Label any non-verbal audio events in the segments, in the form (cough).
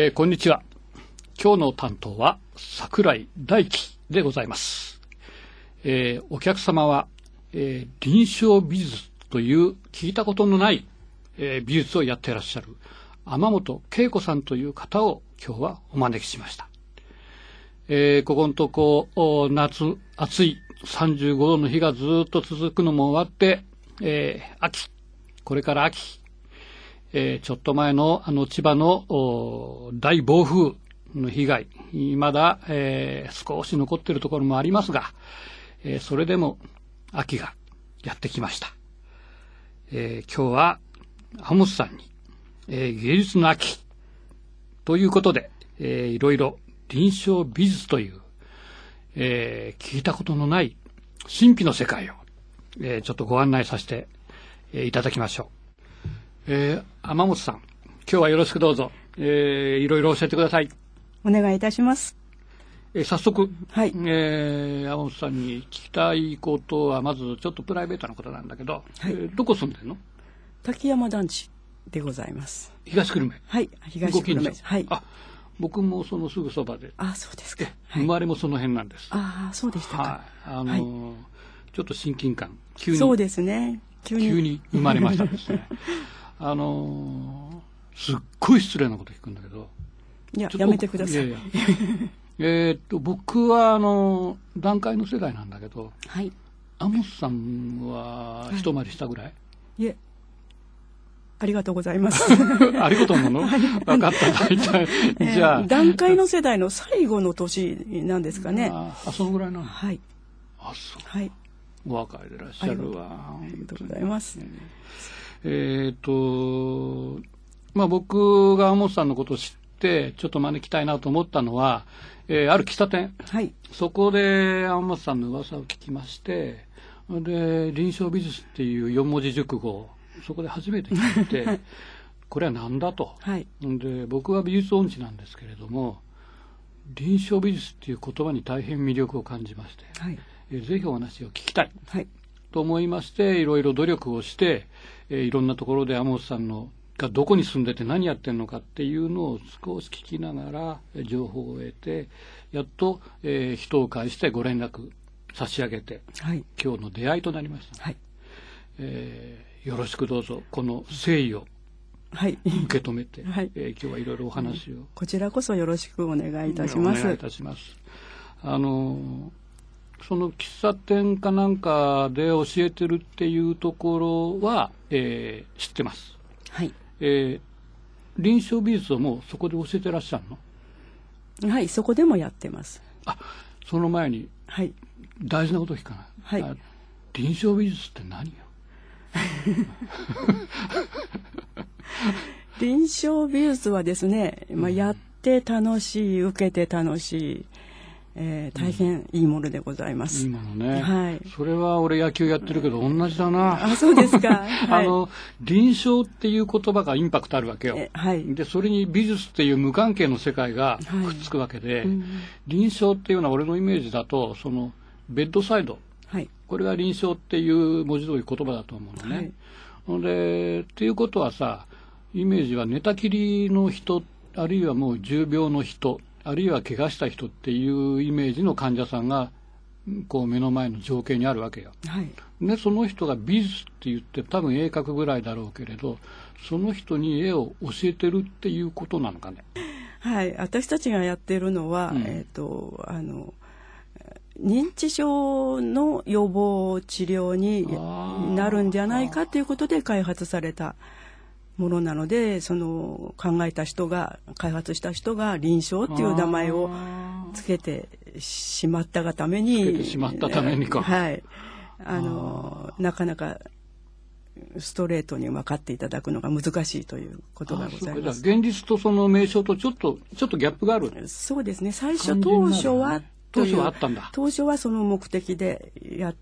えーこんにちは。今日の担当は桜井大樹でございます。えーお客様は、えー臨床美術という聞いたことのない、えー美術をやっていらっしゃる天本恵子さんという方を今日はお招きしました。えーここのとこ、夏、暑い35度の日がずっと続くのも終わって、えー秋、これから秋、えーちょっと前のあの千葉の大暴風の被害、まだ、えー少し残っているところもありますが、えーそれでも秋がやってきました。えー今日は、ハモスさんに、えー芸術の秋ということで、えーいろいろ臨床美術という、えー聞いたことのない神秘の世界を、えーちょっとご案内させて、えいただきましょう。えー、天本さん、今日はよろしくどうぞ、えーいろいろ教えてください。お願いいたします。えー早速、はいえー、天本さんに聞きたいことは、まずちょっとプライベートなことなんだけど、はいえーどこ住んでんの？滝山団地でございます。東久留米。はい、東久留米。はい。あ、僕もそのすぐそばで、あ、そうですか。生。まれもその辺なんです。ああ、そうでしたか。はい。あのーはいちょっと親近感、急に、そうですね。急に。急に生まれましたですね。(laughs) あのーすっごい失礼なこと聞くんだけど、いや、やめてください。いやいや (laughs) えーっと、僕は、あの、段階の世代なんだけど、はい。アモスさんは一回りしたぐらい、いえ。ありがとうございます。(laughs) ありがとうなの？分かった。(laughs) じゃあ。えー段階の世代の最後の年なんですかね。ああ、そのぐらいなの？はい。あ、そう。はい。お若いでいらっしゃるわ。ありがとうございます。えーっと、まあ僕がアモスさんのことを知って、ちょっと招きたいなと思ったのは、えーある喫茶店。はい。そこで天本さんの噂を聞きまして、で、臨床美術っていう四文字熟語をそこで初めて聞いて、これは何だと。はい。で、僕は美術音痴なんですけれども、臨床美術っていう言葉に大変魅力を感じまして、はい。えーぜひお話を聞きたいはい。と思いまして、いろいろ努力をして、えーいろんなところで天本さんのがどこに住んでて何やってんのかっていうのを少し聞きながらえー情報を得て、やっと、えー人を介してご連絡差し上げて、はい。今日の出会いとなりました。はい。えーよろしくどうぞ、この誠意をはい。受け止めて、(laughs) はいえー今日はいろいろお話を、こちらこそよろしくお願いいたします。お願いいたします。あのその喫茶店かなんかで教えてるっていうところは、えー知ってます。はい。えー臨床美術をもうそこで教えてらっしゃるの？はい。そこでもやってます。あその前にはい。大事なこと聞かない？はいあ臨床美術って何よ？(laughs) 臨床美術はですね、まあ、やって楽しい、受けて楽しい、えー大変いいものでございます。いいものね。はいそれは俺野球やってるけど同じだな。あ、そうですか。(laughs) はい。あの、臨床っていう言葉がインパクトあるわけよ。えはい。で、それに美術っていう無関係の世界がはいくっつくわけで、うん臨床っていうのは俺のイメージだと、その、ベッドサイド。はい。これが臨床っていう文字通り言葉だと思うのね。はいで、っていうことはさ、イメージは寝たきりの人、あるいはもう重病の人、あるいは怪我した人っていうイメージの患者さんが、こう目の前の情景にあるわけよ。はい。で、その人が美術って言って多分絵描くぐらいだろうけれど、その人に絵を教えてるっていうことなのかね。はい。私たちがやってるのは、うんえっ、と、あの、認知症の予防治療になるんじゃないかということで開発されたものなので、その考えた人が、開発した人が臨床っていう名前をつけてしまったがために。つけてしまったためにかはい。あの、なかなかストレートに分かっていただくのが難しいということがございあます。現実とその名称とちょっと、ちょっとギャップがある。そうですね。最初当初は当初はあったんだ。当初はその目的でやっ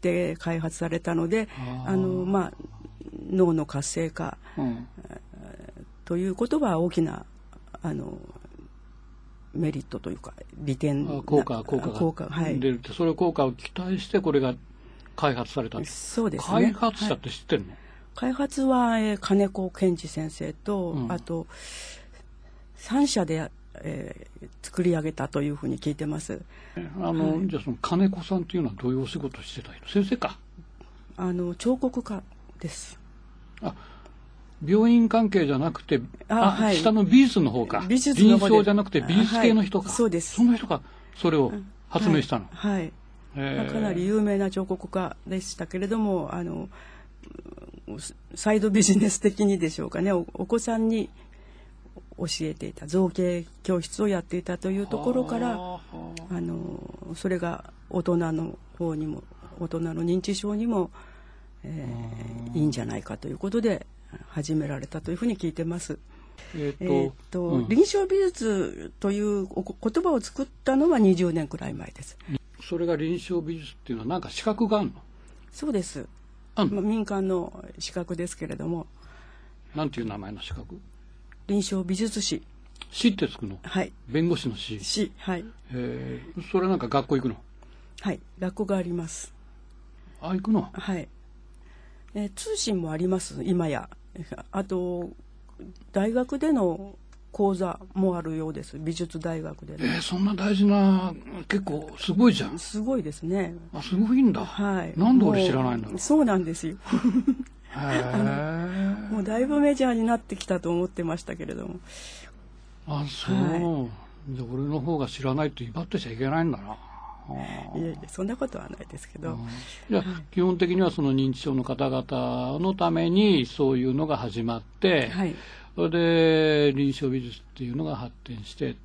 て開発されたので、あのまあ脳の活性化うん。ということは大きなあのメリットというか利点効果、効果が効果はい。出るって、それ効果を期待してこれが開発された。そうですね。開発者っはいて知ってるの、開発は、えー金子健二先生と、うん。あと3社で、えー、作り上げたというふうに聞いてます。あの、はい、じゃあその金子さんというのはどういうお仕事してた人？先生か。あの彫刻家です。あ病院関係じゃなくてあ、はい、下の美術の方か。美術の臨床じゃなくて美術系の人か、はい、そうです。その人がそれを発明したの、はい、はい、かなり有名な彫刻家でしたけれどもあのサイドビジネス的にでしょうかね。お子さんに教えていた造形教室をやっていたというところからあのそれが大人の方にも大人の認知症にも、えー、いいんじゃないかということで始められたというふうに聞いてます。えっ、ー、と、うん、臨床美術という言葉を作ったのは20年くらい前です。それが臨床美術っていうのは何か資格があるの？そうです。まあ、民間の資格ですけれども。なんていう名前の資格？臨床美術師。師ってつくの？はい。弁護士の師。師、はい。えー、それなんか学校行くの？はい。学校があります。あ、行くの？はい。えー、通信もあります、今や。(laughs) あと、大学での講座もあるようです。美術大学で、ね、えー、そんな大事な結構すごいじゃん。すごいですね。あすごいんだ。はい。なんで俺知らないんだそうなんですよ。(laughs) へもうだいぶメジャーになってきたと思ってましたけれども。あそう、はい、じゃ俺の方が知らないと威張ってちゃいけないんだないえいえそんなことはないですけど。じゃ基本的にはその認知症の方々のためにそういうのが始まって、はい、それで臨床美術っていうのが発展して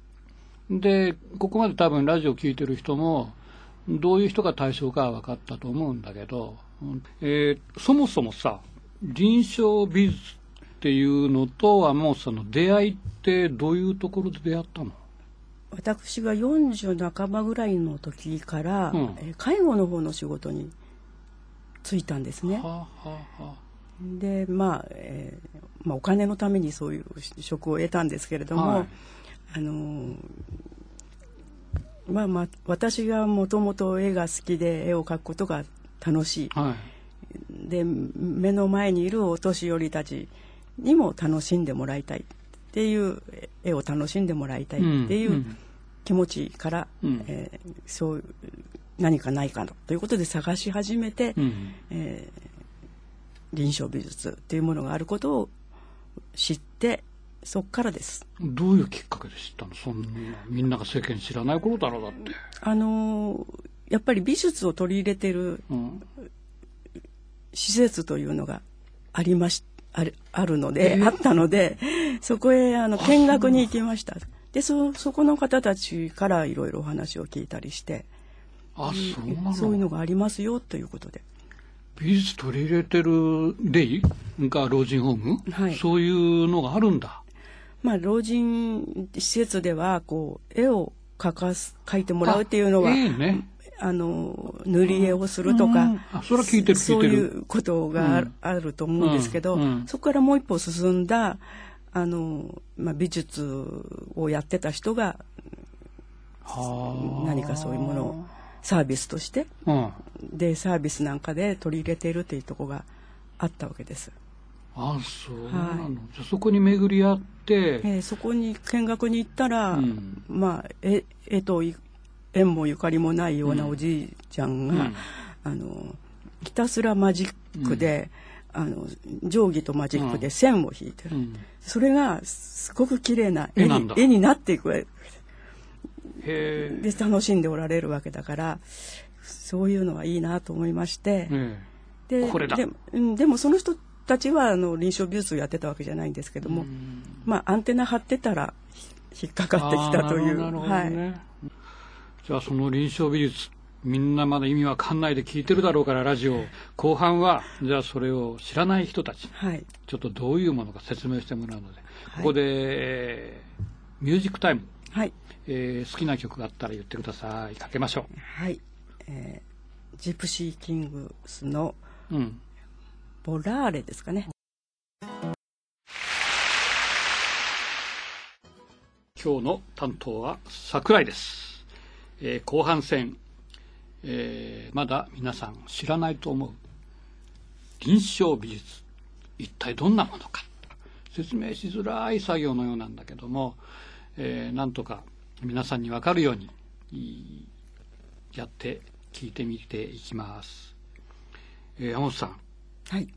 でここまで多分ラジオ聴いてる人もどういう人が対象かは分かったと思うんだけど、えー、そもそもさ臨床美術っていうのとはもうその出会いってどういうところで出会ったの？私が40半ばぐらいの時から、うん、介護の方の仕事に就いたんですね。はあはあはあ、でまあ、えー、まあ、お金のためにそういう職を得たんですけれども、はい、あのまあまあ私がもともと絵が好きで絵を描くことが楽しい、はい、で目の前にいるお年寄りたちにも楽しんでもらいたいっていう絵を楽しんでもらいたいっていう気持ちから、うん、えー、そう何かないかということで探し始めて、うん、えー臨床美術っていうものがあることを知ってそっからです。どういうきっかけで知ったの？そんなみんなが世間知らないことだろうだって。あのやっぱり美術を取り入れてる施設というのがありましあるあるので、えー、あったのでそこへあの見学に行きましたでそそこの方たちからいろいろお話を聞いたりしてあそうそういうのがありますよということで。美術取り入れてるレイが老人ホーム、はい、そういうのがあるんだ。まあ、老人施設ではこう絵を描かす描いてもらうっていうのは、ええね、あの塗り絵をするとか、あそれは聞いてる。そういうことがあるうん、あると思うんですけど、うんうん、そこからもう一歩進んだあの、まあ、美術をやってた人が何かそういうものをサービスとして、うん、でサービスなんかで取り入れているというところがあったわけです。あそうなの、はい、じゃそこに巡り合って、えー、そこに見学に行ったら、うん、まあ絵絵と縁もゆかりもないようなおじいちゃんが、うん、あのひたすらマジックで、うん、あの定規とマジックで線を引いてる、それがすごく綺麗な絵に絵になっていくで楽しんでおられるわけだからそういうのはいいなと思いまして、でででもその人たちはあの臨床美術をやってたわけじゃないんですけども、まあアンテナ張ってたら引っかかってきたという。ね、はい、じゃあその臨床美術みんなまだ意味わかんないで聞いてるだろうからラジオ。後半はじゃあそれを知らない人たち、はい、ちょっとどういうものか説明してもらうので、ここで、えー、ミュージックタイム。はい。えー、好きな曲があったら言ってください。かけましょう。はい、えー、ジプシーキングスの「うん、ボラーレ」ですかね。今日の担当は桜井です、えー、後半戦、えー、まだ皆さん知らないと思う臨床美術一体どんなものか説明しづらい作業のようなんだけども、えー、なんとか皆さんに分かるようにやって聞いてみていきます。えー、山本さん。はい。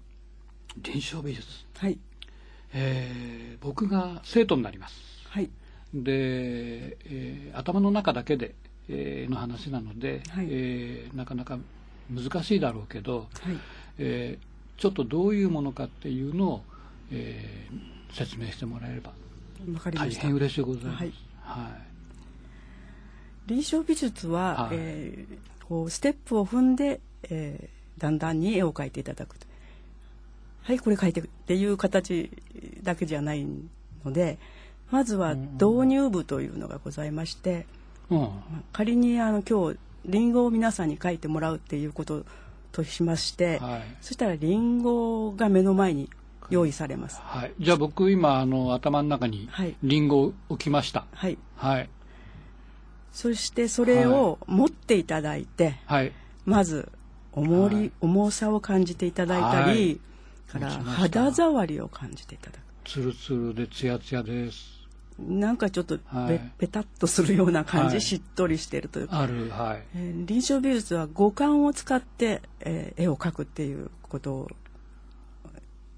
臨床美術。はい。えー、僕が生徒になります。はい。で、えー、頭の中だけで、えー、の話なので、はい、えー、なかなか難しいだろうけど、はい、えー、ちょっとどういうものかっていうのを、えー、説明してもらえれば大変嬉しいございます。はい、はい、臨床美術は、はい、えー、こうステップを踏んで、えー、だんだんに絵を描いていただくはいこれ描いてっていう形だけじゃないのでまずは導入部というのがございまして、うん、仮にあの今日りんごを皆さんに書いてもらうっていうこととしまして、はい、そしたらりんごが目の前に用意されます。はい、じゃあ僕今あの頭の中にりんごを置きました。はい。はい。そしてそれを持っていただいて、はい、まず重り、はい、重さを感じていただいたり、はい、から肌触りを感じていただく。つるつるでツヤツヤです。なんかちょっとべ、はい、ペタッとするような感じ、はい、しっとりしてるというか。ある、はい。えー、臨床美術は五感を使って、えー、絵を描くっていうことを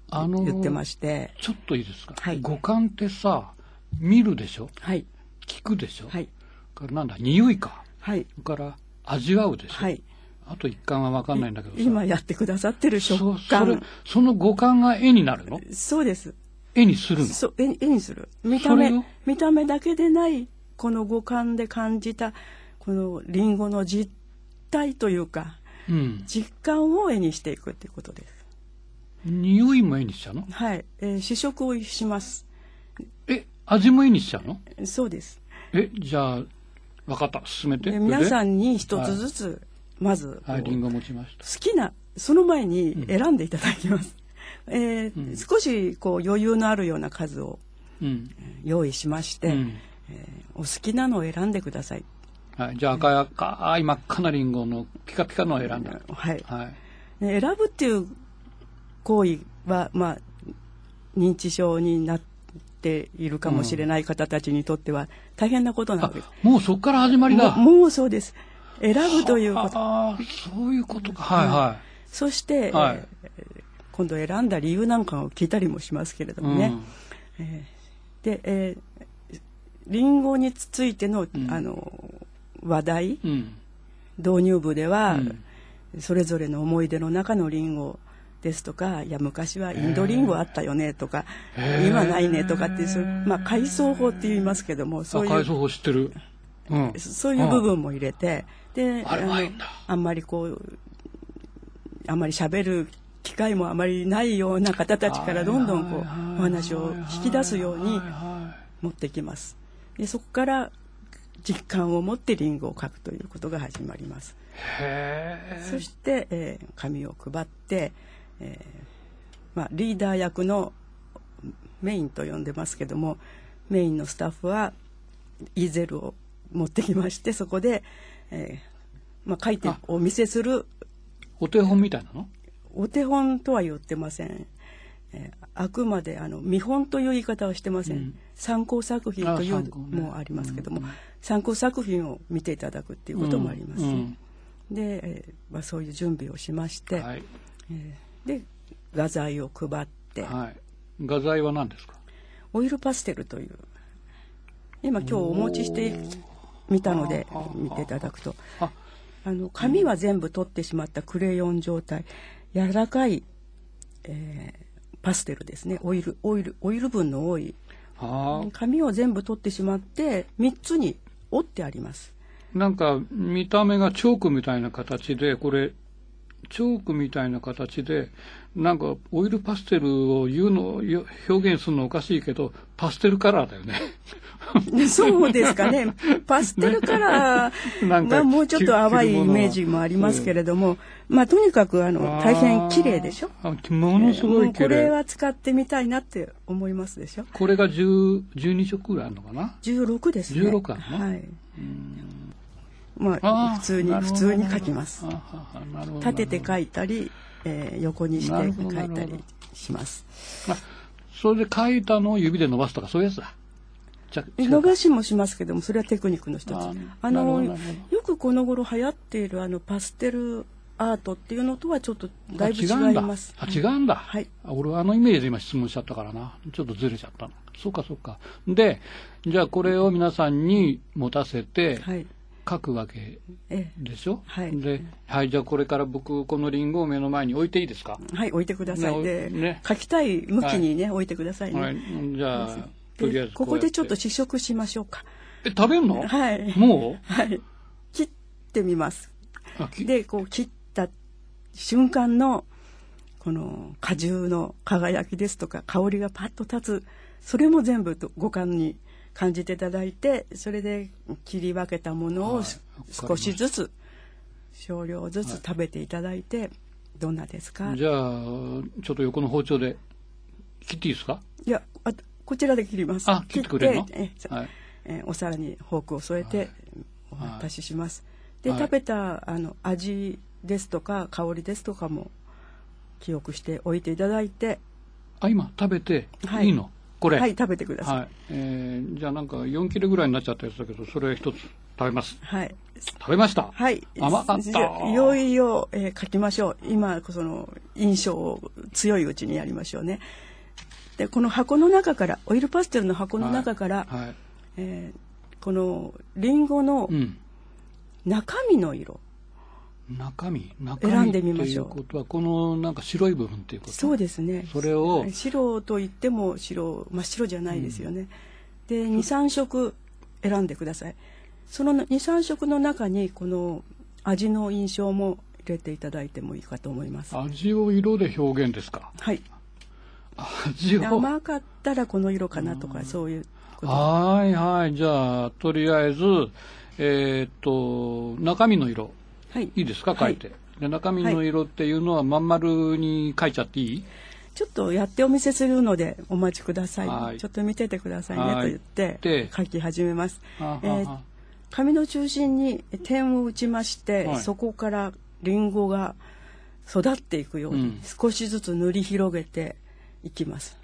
あの言ってまして。ちょっといいですか、はい、五感ってさ見るでしょ、はい、聞くでしょ、はい、からなんだ？匂いか、はい、から味わうでしょ、はい、あと一感は分かんないんだけど今やってくださってる食感。その五感が絵になるの？そうです絵にするの？そう絵絵にする。見た目見た目だけでないこの五感で感じたこのリンゴの実体というか、うん、実感を絵にしていくっていうことです。匂いも絵にしちゃうの？はい、えー、試食をします。え味も絵にしちゃうの？そうです。えじゃあ分かった。進めて。皆さんに一つずつ、はい、まずはいリンゴ持ちました。好きなその前に選んでいただきます、えー、うん、少しこう余裕のあるような数を用意しまして、うん、えー、お好きなのを選んでください。はい、じゃあ赤い赤い真っ赤なリンゴのピカピカのを選んだ。はい。はい、選ぶっていう行為は、まあ、認知症になっているかもしれない方たちにとっては大変なことなわけです。うん、もうそこから始まりだ。もうそうです。選ぶということ。ああ、そういうことか。はいはい。そして、はい、えー今度選んだ理由なんかを聞いたりもしますけれどもね。うん、えー、で、えー、リンゴについての,、あの話題、うん、導入部では、それぞれの思い出の中のリンゴですとかいや昔はインドリンゴあったよねとか今ないねとかっていうまあ階層法って言いますけどもそういう階層法知ってる、うん、そういう部分も入れてでああんまりこうあんまり喋る機会もあまりないような方たちからどんどんこうお話を引き出すように持ってきます。でそこから実感を持ってリンゴを書くということが始まります。そして、えー、紙を配って、えーまあ、リーダー役のメインと呼んでますけどもメインのスタッフはイーゼルを持ってきましてそこで、えーまあ、書いてお見せするお手本みたいなの？お手本とは言ってません。えー、あくまであの見本という言い方はしてません、うん、参考作品というのもありますけども、ねうん、参考作品を見ていただくっていうこともあります、うん、で、えーまあ、そういう準備をしまして、はい、えー、で画材を配って、はい、画材は何ですか？オイルパステルという。今今日お持ちしてみたので見ていただくと。あの紙は全部取ってしまったクレヨン状態柔らかい、えー、パステルですね。オイルオイルオイル分の多い。紙を全部取ってしまって3つに折ってあります。なんか見た目がチョークみたいな形でこれチョークみたいな形でなんかオイルパステルを言うの表現するのおかしいけどパステルカラーだよね (laughs) そうですかね。パステルカラー (laughs) はもうちょっと淡いイメージもありますけれども、まあとにかくあの大変綺麗でしょ？ものすごいこれは使ってみたいなって思いますでしょ？これが1 12色ぐらいあるのかな ?16 ですね。16あるの？はい。まあ普通に普通に書きます。立てて書いたり、えー、横にして書いたりします。それで書いたのを指で伸ばすとか、そういうやつだ。じゃ伸ばしもしますけどもそれはテクニックの一つ。ああのよくこの頃流行っているあのパステルアートっていうのとはちょっとだいぶ違います。あ、違うんだ。はい。あ俺はあのイメージで今質問しちゃったからな。ちょっとずれちゃったな。そうかそうか。で、じゃあこれを皆さんに持たせてはい。書くわけえでしょ？はい。で、はい、じゃあこれから僕このリンゴを目の前に置いていいですか？えはい置いてください。ね。書きたい向きにね、置いてくださいね、はい。じゃあ、とりあえでずここでちょっとや試食しましょうか。え、食べんの？はい。もはい。切ってみます。でこう切った瞬間のこの果汁の輝きですとか香りがパッと立つ。それも全部と五感に感じていただいてそれで切り分けたものをはい。少しずつ少量ずつ食べていただいて、どんなですか？じゃあ、ちょっと横の包丁で切っていいですか？いやあこちらで切ります。あ切ってくれるの？えはい。えーお皿にフォークを添えてお渡しします、で、はい。食べたあの味ですとか香りですとかも記憶しておいていただいて。あ、今食べてはい。いいの？これ。はい食べてください。はい。えーじゃあなんか4切れぐらいになっちゃったやつだけど、それ一つ食べます。はい。食べました。はい。甘かった。いよいよ、えー書きましょう。今その印象を強いうちにやりましょうねでこの箱の中からオイルパステルの箱の中から、はい。えーこのリンゴのうん。中身の色、中身？中身選んでみましょう。っていうことは、このなんか白い部分っていうこと？そうですね。それを？白と言っても白真っ白じゃないですよね、で23色選んでください。その23色の中にこの味の印象も入れていただいてもいいかと思います。味を色で表現ですか？はい味を。(laughs) 甘かったらこの色かなとかそういうこと。はいはい。じゃあ、とりあえず、えーっと、中身の色、はい。いいですか、書いて。はで中身の色っていうのはまん丸に書いちゃっていい、ちょっとやってお見せするのでお待ちください、はい。ちょっと見ててくださいねはい。と言ってで書き始めます。は。えー紙の中心に点を打ちまして、はい。そこからリンゴが育っていくようにうん。少しずつ塗り広げていきます。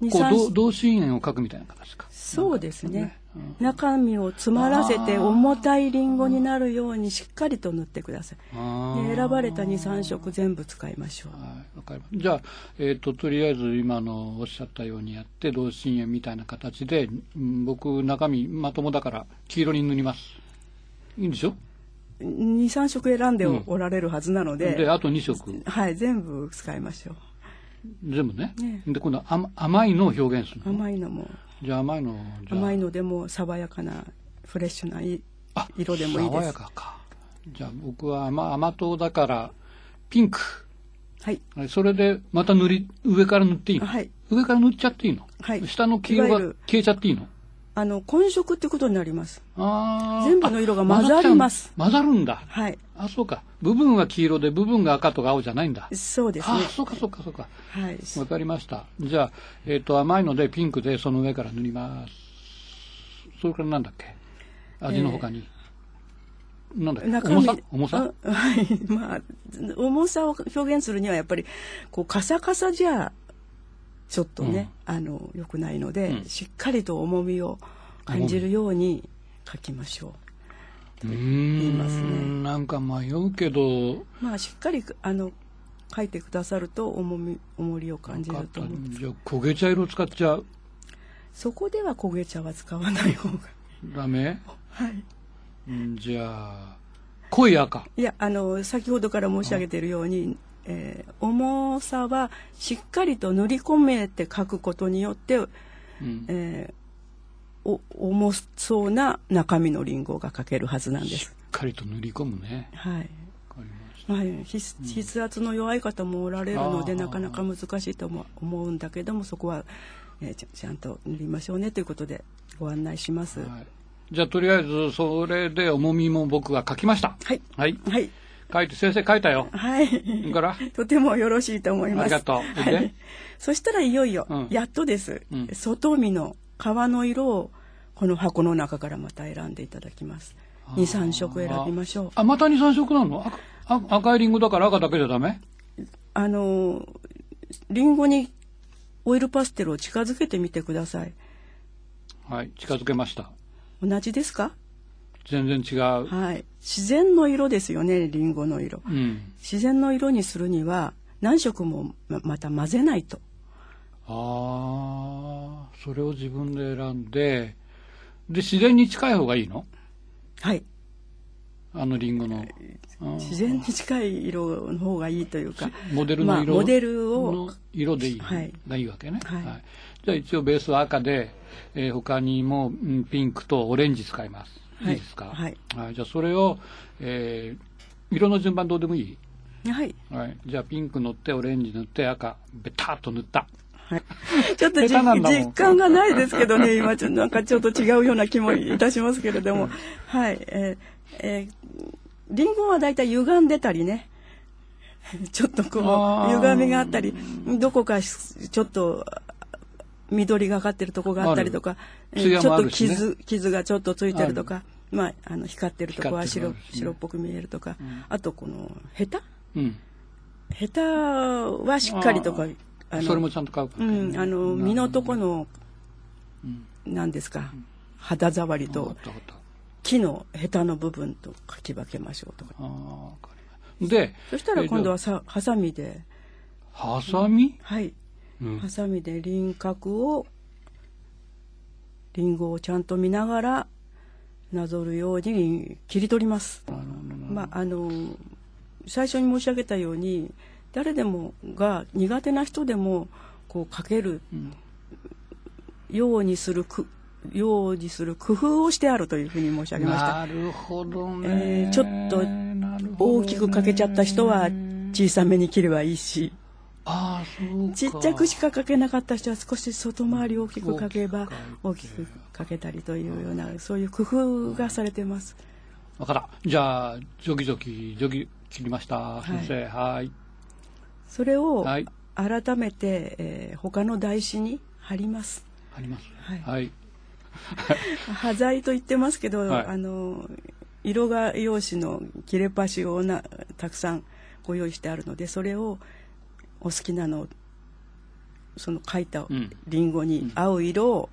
二こう三同同心円を書くみたいな形か。そうですね中身を詰まらせて重たいリンゴになるようにしっかりと塗ってください。選ばれた23色全部使いましょう。はい、わかります。じゃあ、えっ、と、とりあえず今のおっしゃったようにやって、同心円みたいな形で、うん僕、中身、まともだから、黄色に塗ります。いいんでしょ？23色選んでうんおられるはずなので、で、あと2色、はい全部使いましょう。全部ね。ねで、今度は甘甘いのを表現するの？甘いのも。じゃあ甘いの、甘いのでも爽やかなフレッシュな色でもいいです。爽やかか。じゃあ僕は甘甘党だから、ピンク。はい。それで、また塗り、上から塗っていいの？はい。上から塗っちゃっていいの？はい。下の黄色が消えちゃっていいの？あの混色ってことになります。あー。全部の色が混ざります。混ざるんだ。はいあ、そうか。部分は黄色で、部分が赤とか青じゃないんだ。そうですねあ、そうか、そうか、そうか。はいわかりました。じゃあ、えっ、と、甘いのでピンクでその上から塗ります。それからなんだっけ？味の他に。なんだっ重さ？重さ？あはいまあ重さを表現するにはやっぱりこうカサカサじゃちょっとね、あの良くないので、うんしっかりと重みを感じるように書きましょうー言いますねん。なんか迷うけど、うまあしっかりあの書いてくださると重み重りを感じると思うじゃあ焦げ茶色使っちゃう？そこでは焦げ茶は使わない方がダメ？はいんじゃあ、濃い赤。いやあの先ほどから申し上げているように、えー重さはしっかりと塗り込めて書くことによって、うんえーお重そうな中身のリンゴが書けるはずなんでしっす。かりと塗り込むね。はい。ました。はい、筆筆圧の弱い方もおられるので、あーなかなか難しいとも思うんだけどもそこは、えーちゃちゃんと塗りましょうねということでご案内します。ははい、じゃあとりあえずそれで重みも僕が書きました。い、はい。はい、書いて先生書いたよ。はい、から。(laughs) とてもよろしいと思います。ありがとう。はでい。そしたらいよいよ、うん。やっとです、うん。外見の皮の色をこの箱の中からまた選んでいただきます。2、3色選びましょう。あまた23色なの？赤あ赤いリンゴだから赤だけじゃダメ？あのーリンゴにオイルパステルを近づけてみてください。はい、近づけました。同じですか？全然違う。はい。自然の色ですよね、リンゴの色。うん。自然の色にするには何色もままた混ぜないと。ああ、それを自分で選んで、で、自然に近い方がいいの？はい。あのリンゴの。うん自然に近い色の方がいいというか。モデルの色、まあモデルをの色でいい、はいがいいわけね。はいじゃあ一応ベースは赤で、えー他にも、うんピンクとオレンジ使います。はいいいですか？はいじゃあそれを、えー色の順番どうでもいい？はい。はい。じゃあピンク塗って、オレンジ塗って、赤、ベターっと塗った。はい。ちょっと実感がないですけどね、今ちょっとなんかちょっと違うような気もいたしますけれども、はい。えーえーリンゴはだいたい歪んでたりね、ちょっとこう、歪みがあったり、どこかしちょっと緑がかってるとこがあったりとか、えちょっと傷、傷がちょっとついてるとか、まあ、あの、光ってるとこは白ね。白っぽく見えるとか、あとこの、ヘタ？うん。ヘタはしっかりとか、それもちゃんと買うから、うん、あの身のとこのうん。何ですか肌触りと。木のヘタの部分とかき分けましょうとか。で、そしたら今度はえーさハサミで。ハサミ、はい。うん。ハサミで輪郭をリンゴをちゃんと見ながらなぞるように切り取ります。まああの最初に申し上げたように誰でもが苦手な人でもこう描けるようにするくようにする工夫をしてあるというふうに申し上げました。なるほどね。えーちょっと大きく描けちゃった人は小さめに切ればいいしああ、そうか。ちっちゃくしか描けなかった人は少し外回り大きく描けば大大きくきく描けたりというようなそういう工夫がされてます。わからん。じゃあ、ジョギジョギ、ジョギ切りました。い先生、はい。それをはい改めて、えー他の台紙に貼ります。あります。はいはい。(laughs) 端材と言ってますけど、はいあの色画用紙の切れ端をなたくさんご用意してあるのでそれをお好きなのその描いたうんリンゴに合う色を、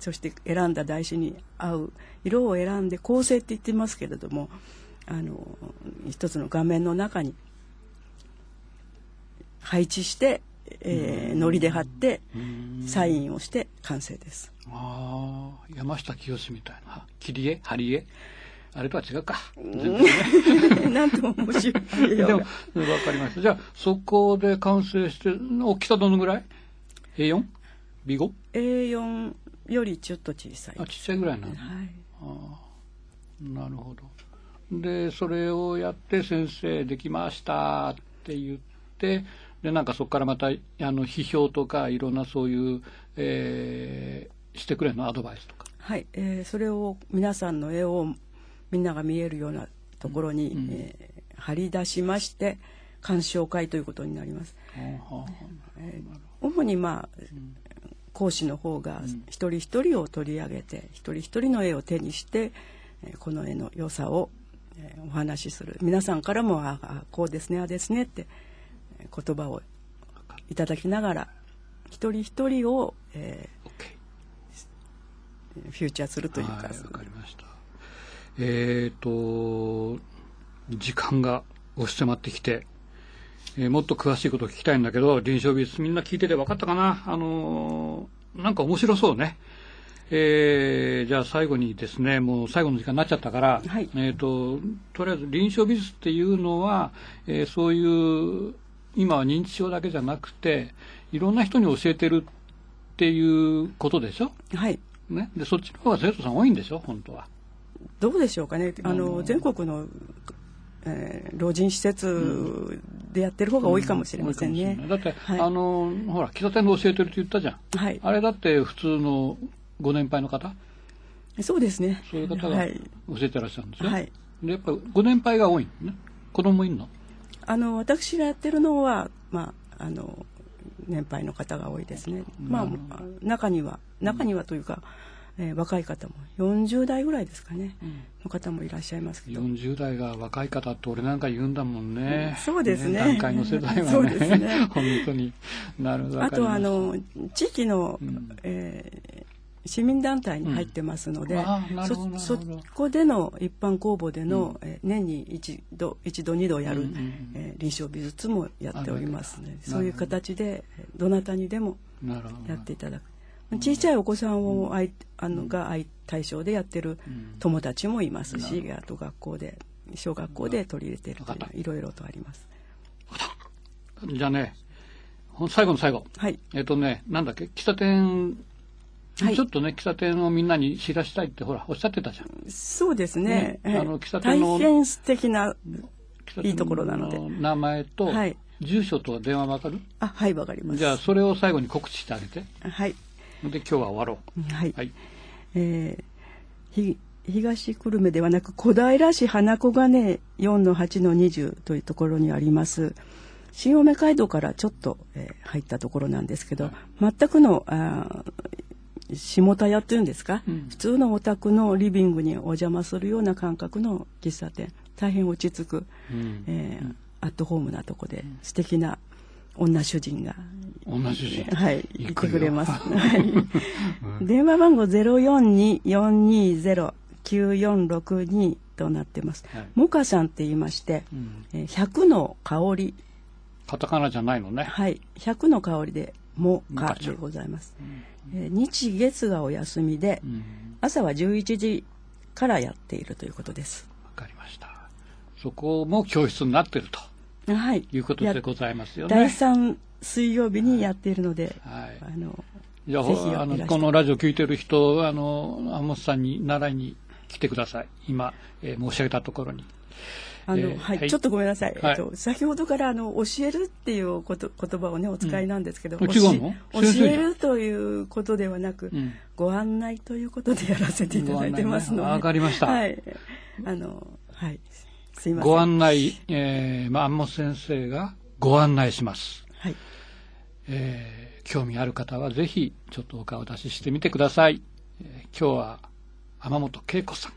そして選んだ台紙に合う色を選んで構成って言ってますけれどもあの一つの画面の中に配置して、えー、糊で貼ってうんサインをして完成です。ああ、山下清みたいな。切り絵？貼り絵？あれとは違うか。(laughs) なんとも面白いでも、よわかりました。じゃあ、そこで完成して、大きさどのぐらい ?A4?B5? A4 よりちょっと小さいあ、ちっちゃいぐらいなの、はい、なるほど。で、それをやって、先生、できましたって言って、で、なんかそこからまた、あの、批評とか、いろんなそういう、えー、してくれるの？アドバイスとか。はい。えーそれを皆さんの絵をみんなが見えるようなところに、うんえー貼り出しまして鑑賞会ということになります。えー主にまあ、講師の方が一人一人を取り上げて、一人一人の絵を手にして、えーこの絵の良さを、えーお話しする。皆さんからもああこうですねああですねってえー言葉をいただきながら一人一人を、えーフューチャーするというか、はい、わかりました。えっ、と、時間が押し迫ってきて、えーもっと詳しいことを聞きたいんだけど、臨床美術みんな聞いてて分かったかな？あのーなんか面白そうね。えーじゃあ最後にですね、もう最後の時間になっちゃったから、はいえっ、と、とりあえず臨床美術っていうのは、えーそういう、今は認知症だけじゃなくて、いろんな人に教えてるっていうことでしょ？はい。ね、でそっちの方が生徒さん多いんでしょ？本当は。どうでしょうかね？ああのの全国の、えー老人施設でやってる方が多いかもしれませんね。多いかもしれない。だって、はい。あのほら喫茶店で教えてるって言ったじゃん。はい。あれだって普通のご年配の方？そうですね。そういう方がはい。教えてらっしゃるんですよ。はい。でやっぱご年配が多いのね。子供いんの？あの私がやってるのは、まあ、あの年配の方が多いですね。まあ中には中にはというか、ええー、若い方も40代ぐらいですかね、うん、の方もいらっしゃいますけど。40代が若い方って俺なんか言うんだもんね、そうですね。段階の世代はね。そうですね。(laughs) 本当に。なるほどあとあの地域の、うん、えー市民団体に入ってますので、うん、そこでの一般公募での、うん、え年に一度一度二度やる、うんうん、えー、臨床美術もやっておりますのでそういう形でどなたにでもやっていただく。小さいお子さんをあいあのが対象でやってる友達もいますし、あと学校で小学校で取り入れてるといういろいろとあります。じゃあね最後の最後、はい、えっ、とねなんだっけ？喫茶店はい、ちょっとね、喫茶店をみんなに知らしたいって、ほら、おっしゃってたじゃん。そうですね。ねあの、喫茶店の。大変素敵な、いいところなので。名前と、はい、住所と電話わかる？あ、はい、わかります。じゃあ、それを最後に告知してあげて。はい。で、今日は終わろう。はい。はい、えー、ひ、東久留米ではなく小平市花子金4-8-20というところにあります新青梅街道からちょっと、えー、入ったところなんですけど、はい、全くのあ下田屋っていうんですか、うん、普通のお宅のリビングにお邪魔するような感覚の喫茶店。大変落ち着く、うん、えー、アットホームなとこで、うん、素敵な女主人が女主人。(laughs) はい言ってくれます、(laughs) はい、電話番号0424209462となってます、はい、モカさんって言いまして、うん、えー、100の香り。カタカナじゃないのね。はい。100の香りでモカでございます、うんえ日月がお休みで、うん、朝は11時からやっているということです。わかりました。そこも教室になっていると、はい、いうことでございますよね。第3水曜日にやっているので、はい、あのじゃああのこのラジオ聞いてる人あのアモスさんに習いに来てください。今、えー、申し上げたところにあの、えー、はい、ちょっとごめんなさい。はい、えっと、先ほどから、あの、教えるっていうこと、言葉をね、お使いなんですけど、うん、教えるということではなく、うん、ご案内ということでやらせていただいてますので。わ、かりました。はい。あの、はい。すいません。ご案内、えー、まあ、安本先生がご案内します。はい。えー、興味ある方はぜひ、ちょっとお顔出ししてみてください。えー、今日は、天本恵子さん、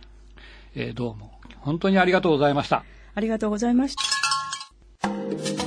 えー、どうも、本当にありがとうございました。ありがとうございました。